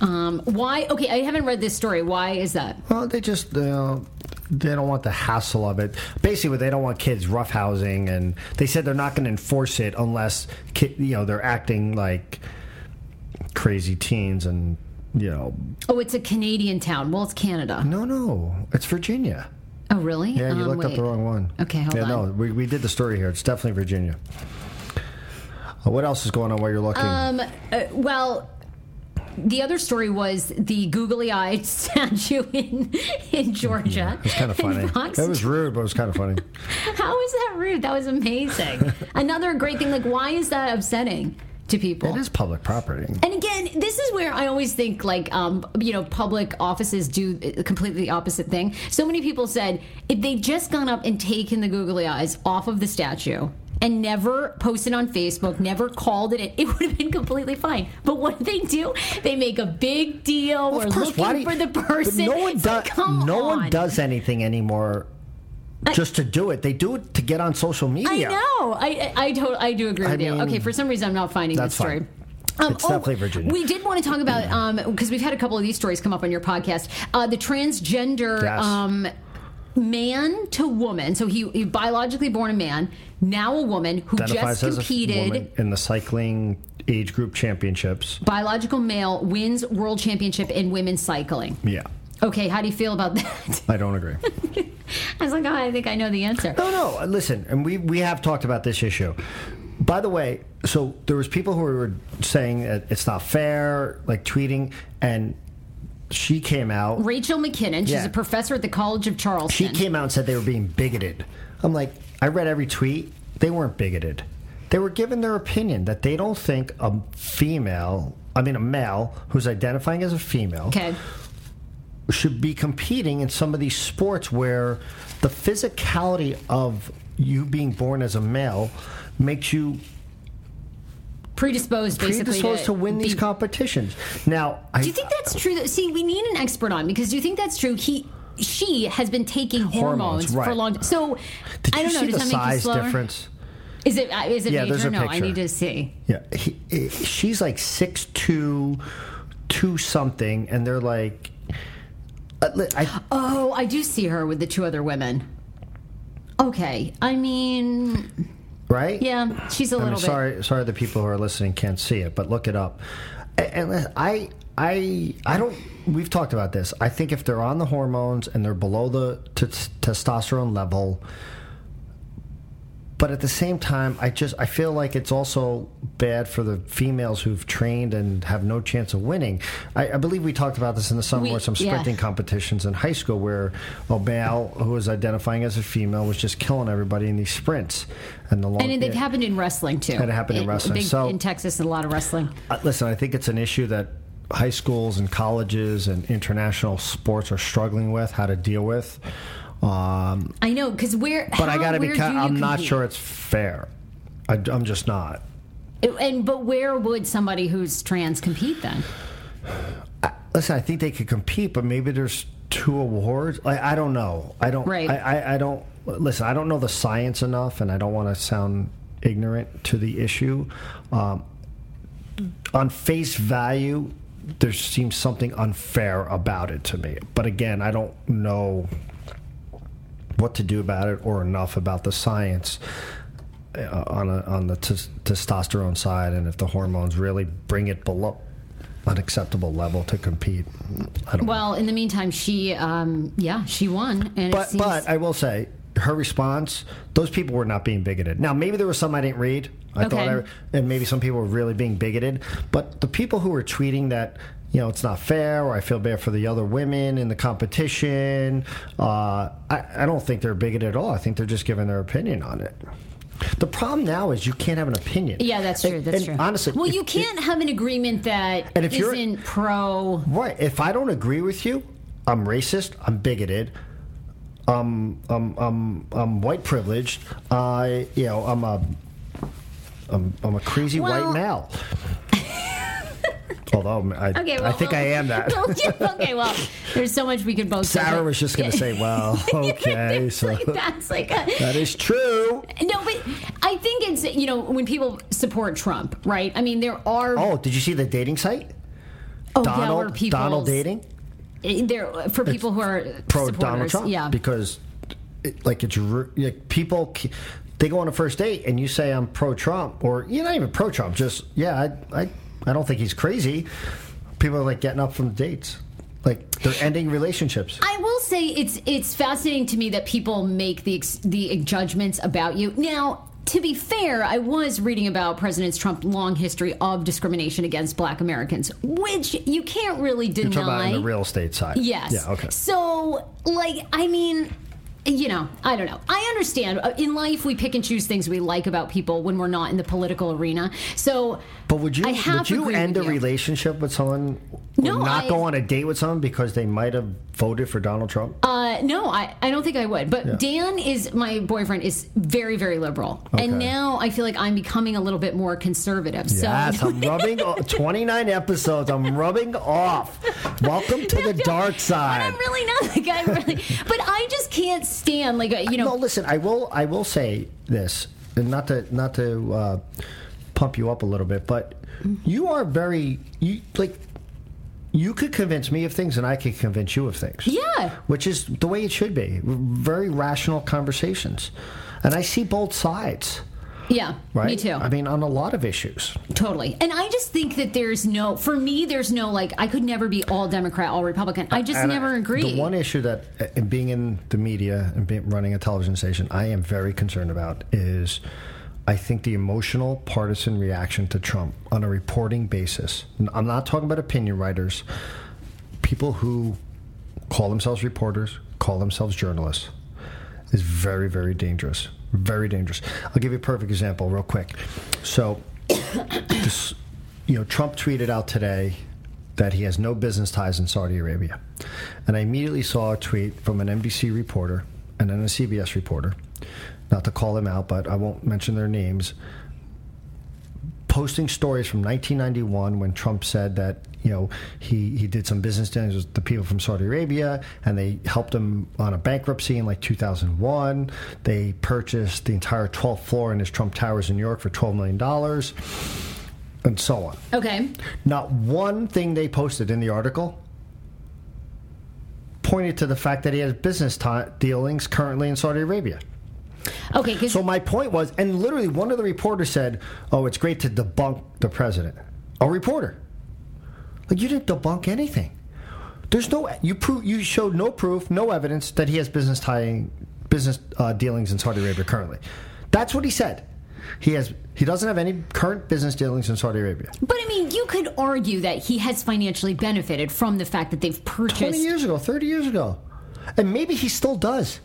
S1: Um, why? Okay, I haven't read this story. Why is that?
S2: Well, they just know, they don't want the hassle of it. Basically, they don't want kids roughhousing, and they said they're not going to enforce it unless ki- you know they're acting like crazy teens, and you know,
S1: Oh, it's a Canadian town. Well, it's Canada.
S2: no, no, it's Virginia.
S1: Oh, really?
S2: Yeah, you
S1: Um,
S2: looked up the wrong one.
S1: Okay, hold
S2: yeah,
S1: on.
S2: no, we, we did the story here. It's definitely Virginia. What else is going on while you're looking?
S1: Um, uh, well, the other story was the googly eyed (laughs) statue in in Georgia.
S2: it's kind of funny.
S1: Fox-
S2: It was rude, but it was kind of funny. (laughs)
S1: How is that rude? That was amazing. Another great thing. Like, why is that upsetting to people?
S2: It is public property.
S1: And again, this is where I always think like um, you know public offices do a completely the opposite thing. So many people said if they just gone up and taken the googly eyes off of the statue and never posted on Facebook, never called it, it would have been completely fine. But what do they do? They make a big deal.
S2: Well,
S1: We're
S2: course,
S1: looking
S2: you-
S1: for the person.
S2: No one does.
S1: like,
S2: no
S1: on.
S2: one does anything anymore. Just to do it, they do it to get on social
S1: I
S2: media.
S1: know. I I, I, I do agree
S2: I
S1: with you. Okay, for some reason I'm not finding
S2: that's
S1: this story.
S2: fine.
S1: Um,
S2: It's definitely Virginia.
S1: We did want to talk about because we've had a couple of these stories come up on your podcast. Uh, the transgender
S2: Yes.
S1: um, man to woman. So he, he biologically born a man, now a woman who
S2: Identifies
S1: just competed.
S2: in the cycling age group championships.
S1: Biological male wins world championship in women's cycling.
S2: Yeah,
S1: Okay, how do you feel about that? (laughs)
S2: I don't agree.
S1: I was like, oh, I think I know the answer.
S2: No, no. Uh, listen, and we we have talked about this issue. By the way, so there was people who were saying that it's not fair, like tweeting, and she came out.
S1: Rachel McKinnon, she's
S2: Yeah.
S1: a professor at the College of Charleston.
S2: She came out and said they were being bigoted. I'm like, I read every tweet. They weren't bigoted. They were given their opinion that they don't think a female, I mean a male who's identifying as a female,
S1: Okay.
S2: should be competing in some of these sports where the physicality of you being born as a male makes you
S1: Predisposed, basically.
S2: predisposed to win these
S1: be-
S2: competitions. Now, I,
S1: Do you think that's true? That, see, we need an expert on because do you think that's true? He, she has been taking hormones,
S2: Hormones, right.
S1: for a long. Time. So
S2: did
S1: I don't know. Does that make you slower?
S2: difference?
S1: Is it? Uh, is it
S2: Yeah,
S1: major?
S2: there's a
S1: no, I need to see.
S2: Yeah, he, he- she's like six two, two something, and they're like, uh, li- I,
S1: Oh, I do see her with the two other women. Okay, I mean,
S2: right?
S1: yeah, she's a little bit.
S2: sorry, sorry, the people who are listening can't see it, but look it up. And, and I, I, I don't. We've talked about this. I think if they're on the hormones and they're below the t- testosterone level, but at the same time, I just I feel like it's also bad for the females who've trained and have no chance of winning. I, I believe we talked about this in the summer
S1: We-
S2: with some
S1: yeah.
S2: sprinting competitions in high school where a male who was identifying as a female was just killing everybody in these sprints. And the long,
S1: and they've happened in wrestling too.
S2: And it happened in wrestling.
S1: Big,
S2: So-
S1: in Texas, a lot of wrestling.
S2: Uh, Listen, I think it's an issue that high schools and colleges and international sports are struggling with how to deal with. Um,
S1: I know because where.
S2: but I got to be. I'm not sure it's fair. I, I'm just not.
S1: And but where would somebody who's trans compete then?
S2: Listen, I think they could compete, but maybe there's two awards. I, I don't know. I don't.
S1: Right.
S2: I, I, I don't. Listen, I don't know the science enough, and I don't want to sound ignorant to the issue. Um, on face value, there seems something unfair about it to me. But again, I don't know what to do about it or enough about the science uh, on a, on the tes- testosterone side, and if the hormones really bring it below an acceptable level to compete. I don't. know.
S1: Well, in the meantime, she, um, yeah, she won, and it
S2: But
S1: seems,
S2: but I will say her response. Those people were not being bigoted. Now maybe there was some I didn't read. I
S1: Okay.
S2: thought, I, and maybe some people were really being bigoted. But the people who were tweeting that you know it's not fair, or I feel bad for the other women in the competition, uh, I, I don't think they're bigoted at all. I think they're just giving their opinion on it. The problem now is you can't have an opinion.
S1: yeah, that's true. That's
S2: and
S1: true.
S2: Honestly,
S1: well, you can't have an agreement that
S2: And if you're-
S1: isn't pro.
S2: Right. If I don't agree with you, I'm racist. I'm bigoted. I'm I'm I'm, I'm white privileged. I you know I'm a I'm, I'm a crazy
S1: Well-
S2: white male. Although I,
S1: Okay, well,
S2: I think
S1: well-
S2: I am that. (laughs)
S1: yeah, okay, well, there's so much we could both.
S2: Sarah
S1: but-
S2: was just going to say, (laughs) "Well, (laughs) okay, so
S1: like, that's like a,
S2: that is true."
S1: no, but I think it's you know when people support Trump, right? I mean, there are
S2: Oh, did you see the dating site?
S1: oh,
S2: Donald
S1: people
S2: Donald dating eh,
S1: there for people who are
S2: pro
S1: supporters,
S2: Donald Trump
S1: yeah.
S2: because it, like it's like people they go on a first date and you say I'm pro Trump or you're not even pro Trump just yeah I, I I don't think he's crazy people are like getting up from dates like they're ending relationships
S1: I will say it's it's fascinating to me that people make the the judgments about you. Now, to be fair, I was reading about President Trump's long history of discrimination against Black Americans, which you can't really
S2: you're talking about on the real estate side
S1: Yes.
S2: yeah okay
S1: So, like, I mean, you know, I don't know. I understand. In life, we pick and choose things we like about people when we're not in the political arena. So,
S2: but would you would you end a
S1: you.
S2: relationship with someone or
S1: No,
S2: not
S1: I-
S2: go on a date with someone because they might have voted for Donald Trump
S1: Uh, no, I, I don't think I would. But
S2: Yeah.
S1: Dan is my boyfriend is very very liberal,
S2: Okay.
S1: and now I feel like I'm becoming a little bit more conservative.
S2: Yes,
S1: So
S2: I'm (laughs) rubbing 29 episodes. I'm rubbing off. Welcome to (laughs) the dark side. But.
S1: I'm really not like I really. But I just can't stand like you know.
S2: No, listen. I will. I will say this, and not to not to uh, pump you up a little bit, but you are very you like. you could convince me of things, and I could convince you of things.
S1: Yeah.
S2: which is the way it should be. Very rational conversations, and I see both sides.
S1: Yeah,
S2: Right?
S1: me too.
S2: I mean, on a lot of issues.
S1: Totally. And I just think that there's no, for me, there's no like, I could never be all Democrat, all Republican. I just
S2: And I-
S1: never agree.
S2: The one issue that, uh, in being in the media and being, running a television station, I am very concerned about is I think the emotional partisan reaction to Trump on a reporting basis. I'm not talking about opinion writers, people who call themselves reporters, call themselves journalists, is very, very dangerous. Very dangerous. I'll give you a perfect example, real quick. So, (coughs) this, you know, Trump tweeted out today that he has no business ties in Saudi Arabia. And I immediately saw a tweet from an NBC reporter and then a CBS reporter, not to call them out, but I won't mention their names, posting stories from 1991 when Trump said that you know he, he did some business dealings with the people from Saudi Arabia and they helped him on a bankruptcy in like 2001. They purchased the entire 12th floor in his Trump Towers in New York for 12 million dollars, and so on.
S1: okay.
S2: Not one thing they posted in the article pointed to the fact that he has business ti dealings currently in Saudi Arabia.
S1: Okay.
S2: So my point was, and literally one of the reporters said, "Oh, it's great to debunk the president." A reporter, like you didn't debunk anything. There's no you prove you showed no proof, no evidence that he has business tying business uh, dealings in Saudi Arabia currently. That's what he said. He has he doesn't have any current business dealings in Saudi Arabia.
S1: But I mean, you could argue that he has financially benefited from the fact that they've purchased.
S2: 20 years ago, 30 years ago. And maybe he still does.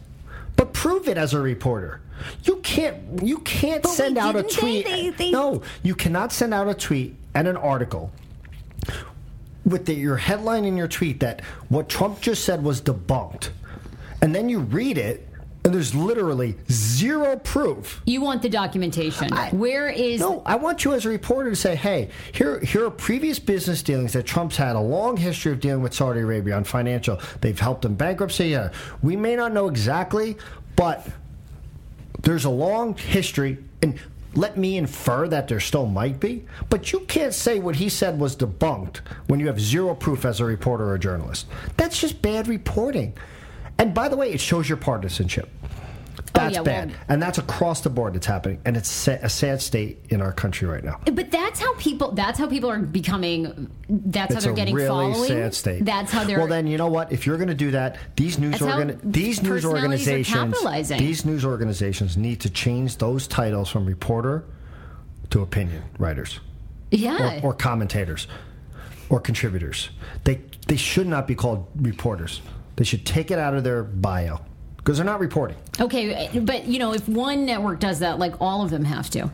S2: But prove it as a reporter. You can't you can't
S1: But
S2: send out a tweet.
S1: they- they-
S2: No, you cannot send out a tweet and an article with the, your headline in your tweet that what Trump just said was debunked. And then you read it and there's literally zero proof.
S1: You want the documentation.
S2: I-
S1: Where is.
S2: No, I want you as a reporter to say, hey, here, here are previous business dealings that Trump's had a long history of dealing with Saudi Arabia on financial. They've helped in bankruptcy. Yeah. We may not know exactly, but there's a long history. And let me infer that there still might be. But you can't say what he said was debunked when you have zero proof as a reporter or a journalist. That's just bad reporting. And by the way, it shows your partisanship. Oh, that's
S1: yeah, well-
S2: bad. and that's across the board that's happening. And it's a sad state in our country right now.
S1: But that's how people. That's how people are becoming. That's how they're getting
S2: really
S1: following.
S2: sad state.
S1: That's how they're.
S2: Well, then you know what? If you're going to do that, these news organi- these news organizations these news organizations need to change those titles from reporter to opinion writers
S1: yeah.
S2: or, or commentators or contributors. They they should not be called reporters. They should take it out of their bio because they're not reporting.
S1: okay, but you know, if one network does that, like all of them have to.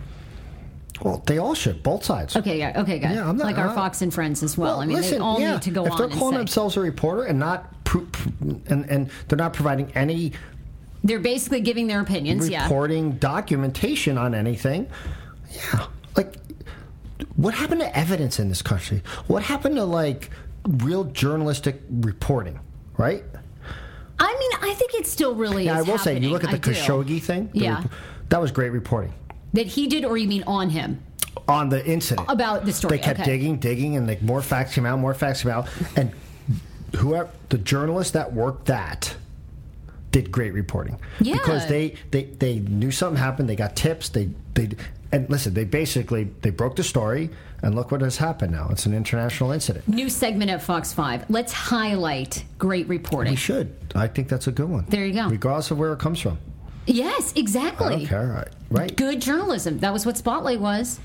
S2: Well, they all should, both sides.
S1: Okay, yeah, okay, good.
S2: Yeah, I'm not-
S1: like our
S2: I-
S1: Fox and Friends as well. I mean, they all
S2: yeah,
S1: need to go
S2: if
S1: on
S2: they're
S1: and
S2: calling
S1: say
S2: themselves a reporter and not pro- and and they're not providing any
S1: they're basically giving their opinions. Yeah.
S2: reporting documentation on anything. Yeah. Like, what happened to evidence in this country? What happened to, like, real journalistic reporting, right?
S1: I mean, I think it still really
S2: Yeah, I will say, you look at the
S1: happening. I do.
S2: Khashoggi thing. the
S1: Yeah.
S2: rep- that was great reporting.
S1: that he did, or you mean on him
S2: On the incident.
S1: about the story?
S2: They kept
S1: okay.
S2: digging, digging, and like more facts came out, more facts came out, and whoever the journalists that worked that did great reporting
S1: Yeah.
S2: because they, they they knew something happened. They got tips. They they and listen. They basically they broke the story, and look what has happened now. It's an international incident.
S1: New segment at Fox Five. Let's highlight great reporting.
S2: We should. I think that's a good one.
S1: There you go.
S2: Regardless of where it comes from.
S1: Yes, exactly.
S2: I don't care. Right.
S1: Good journalism. That was what Spotlight was.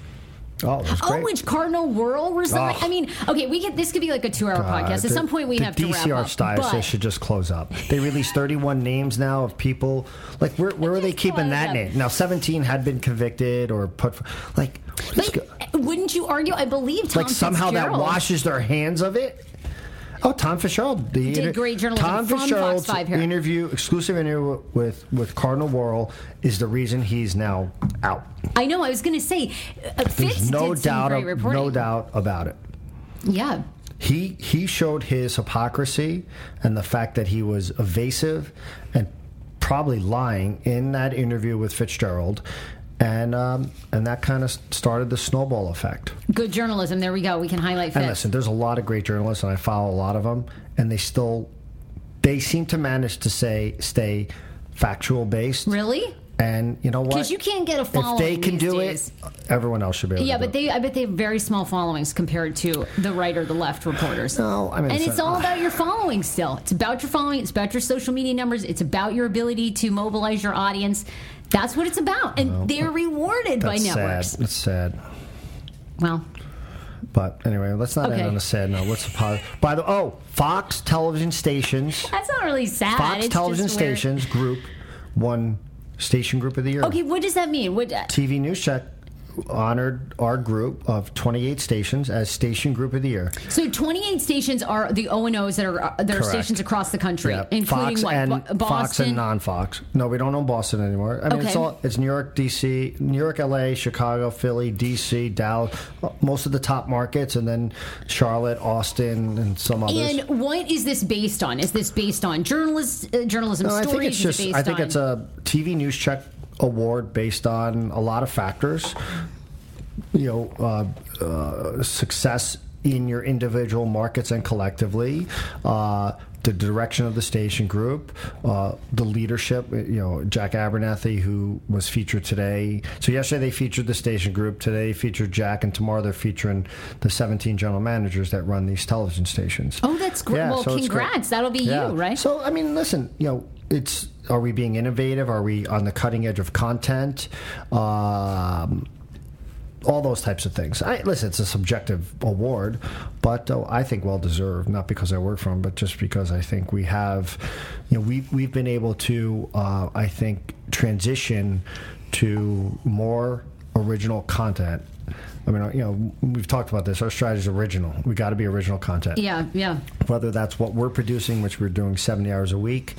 S2: Oh,
S1: Oh, which Cardinal Wuerl resigned?
S2: Oh. Ah.
S1: I mean, okay, we could. This could be like a two-hour podcast. At
S2: the-
S1: some point, we have to wrap up. But-
S2: should just close up. They released 31 names now of people. Like, where, where are they keeping that
S1: up.
S2: name? Now, 17 had been convicted or put. For, like,
S1: Like, wouldn't you argue? I believe Tom
S2: like somehow that washes their hands of it. Oh, Tom Fitzgerald the
S1: Did great journalism
S2: Tom
S1: from Fox 5 here.
S2: interview, exclusive interview with with Cardinal Wuerl, is the reason he's now out.
S1: I know. I was going to say, uh, Fitz
S2: There's no
S1: did some
S2: doubt,
S1: great
S2: of,
S1: reporting.
S2: no doubt about it.
S1: Yeah.
S2: he he showed his hypocrisy and the fact that he was evasive and probably lying in that interview with Fitzgerald and um, and that kind of started the snowball effect.
S1: Good journalism. There we go. We can highlight
S2: And
S1: Fitz.
S2: listen, there's a lot of great journalists, and I follow a lot of them, and they still they seem to manage to say stay factual based.
S1: Really?
S2: And you know what?
S1: Because you can't get a following.
S2: if they can do
S1: days.
S2: it, everyone else should be able
S1: Yeah,
S2: to do
S1: but they, I bet they have very small followings compared to the right or the left reporters.
S2: No, I mean,
S1: and
S2: it's
S1: it's all about your following still. It's about your following. It's about your social media numbers. It's about your ability to mobilize your audience. That's what it's about, and they're rewarded by networks.
S2: sad. It's sad.
S1: Well,
S2: But anyway, let's not
S1: Okay.
S2: end on a sad note. Let's pause. By the oh, Fox television stations,
S1: that's not really sad.
S2: Fox
S1: It's
S2: television stations group won station group of the year.
S1: Okay, what does that mean? What?
S2: Uh, TV News Check honored our group of 28 stations as station group of the year.
S1: So 28 stations are the O and O's that are that are stations across the country,
S2: Yeah,
S1: including
S2: Fox
S1: what?
S2: and
S1: Boston.
S2: Fox and non-Fox. No, we don't own Boston anymore. I mean, it's all it's New York, DC, New York, LA, Chicago, Philly, DC, Dallas, most of the top markets, and then Charlotte, Austin, and some others.
S1: and what is this based on? Is this based on journalist uh, journalism
S2: No, I think it's
S1: Is it
S2: just. I think
S1: on-
S2: it's a TV News Check award based on a lot of factors. You know, uh, uh, success in your individual markets and collectively. Uh, the direction of the station group, uh, the leadership. You know, Jack Abernethy, who was featured today. So yesterday they featured the station group. Today they featured Jack, and tomorrow they're featuring the 17 general managers that run these television stations.
S1: Oh, that's great.
S2: Yeah,
S1: well,
S2: so it's great.
S1: congrats. That'll be
S2: Yeah.
S1: you, right?
S2: So I mean, listen, you know, it's are we being innovative? Are we on the cutting edge of content? Um, all those types of things. I, listen, it's a subjective award, but uh, I think well deserved. Not because I work for them, but just because I think we have, you know, we we've been able to, uh, I think, transition to more original content. I mean, you know, we've talked about this. Our strategy is original. We got to be original content
S1: yeah, yeah.
S2: whether that's what we're producing, which we're doing 70 hours a week,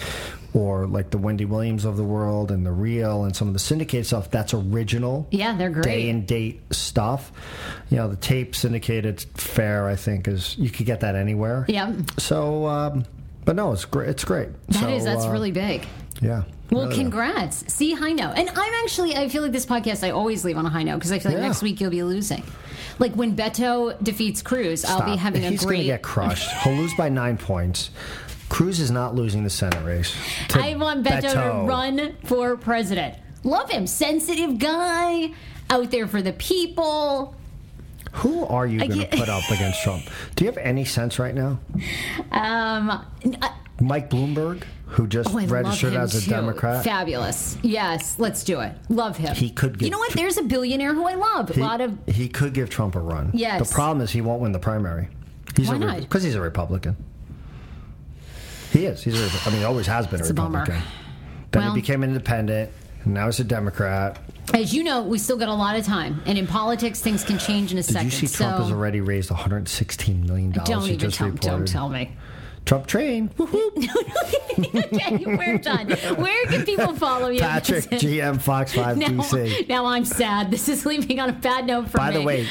S2: or like the Wendy Williams of the world and the Real and some of the syndicated stuff, that's original.
S1: Yeah, they're great.
S2: Day and date stuff. You know, the tape syndicated fair, I think, is you could get that anywhere.
S1: Yeah.
S2: So, um, but no, it's great. It's great.
S1: That is
S2: So,
S1: that's
S2: uh,
S1: really big.
S2: yeah.
S1: Well, congrats. See, high note. And I'm actually, I feel like this podcast, I always leave on a high note because I feel like
S2: Yeah.
S1: next week you'll be losing. Like when Beto defeats Cruz, I'll be
S2: Stop.
S1: having a great.
S2: He's going to get crushed. He'll lose by nine points. Cruz is not losing the Senate race.
S1: I want Beto, to run for president. Love him. Sensitive guy, out there for the people.
S2: Who are you going to put up against Trump? Do you have any sense right now?
S1: Um, I-
S2: Mike Bloomberg, who just
S1: Oh,
S2: registered as a
S1: too.
S2: Democrat.
S1: Fabulous. Yes, let's do it. Love him.
S2: He could
S1: You know what? There's a billionaire who I love.
S2: he,
S1: a lot of.
S2: he could give Trump a run.
S1: Yes.
S2: The problem is he won't win the primary. He's
S1: Why
S2: a
S1: not?
S2: Because he's a Republican. He is. He's a, I mean, he always has been
S1: It's
S2: a
S1: a.
S2: Republican. Then
S1: Well-
S2: he became independent. And now he's a Democrat.
S1: As you know, we still got a lot of time, and in politics, things can change in a
S2: Did
S1: second.
S2: you see Trump
S1: so
S2: has already raised 116 million dollars?
S1: don't even tell, don't tell me.
S2: Trump train.
S1: Okay, (laughs) we're done. Where can people follow you?
S2: Patrick (laughs) GM Fox 5
S1: now,
S2: DC.
S1: now I'm sad. This is leaving on a bad note for
S2: By
S1: me.
S2: the way,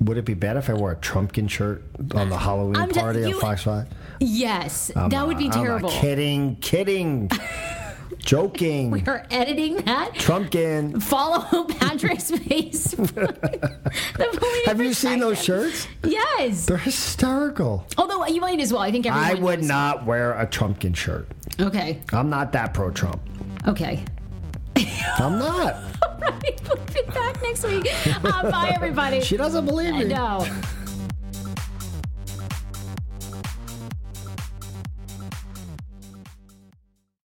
S2: would it be bad if I wore a Trumpkin shirt on the Halloween
S1: I'm just-
S2: party
S1: you-
S2: on Fox 5?
S1: yes,
S2: I'm
S1: that would be
S2: not- I'm
S1: terrible.
S2: kidding, kidding, (laughs) joking. (laughs)
S1: We're editing that.
S2: Trumpkin.
S1: Follow Patrick's face. (laughs) (laughs)
S2: Have you seen those shirts?
S1: Yes.
S2: They're hysterical.
S1: Although you might as well. I think everyone.
S2: I would not wear a Trumpkin shirt.
S1: Okay.
S2: I'm not that pro Trump.
S1: Okay.
S2: I'm not.
S1: All right. We'll be back next week. Uh, bye, everybody.
S2: She doesn't believe me.
S1: No.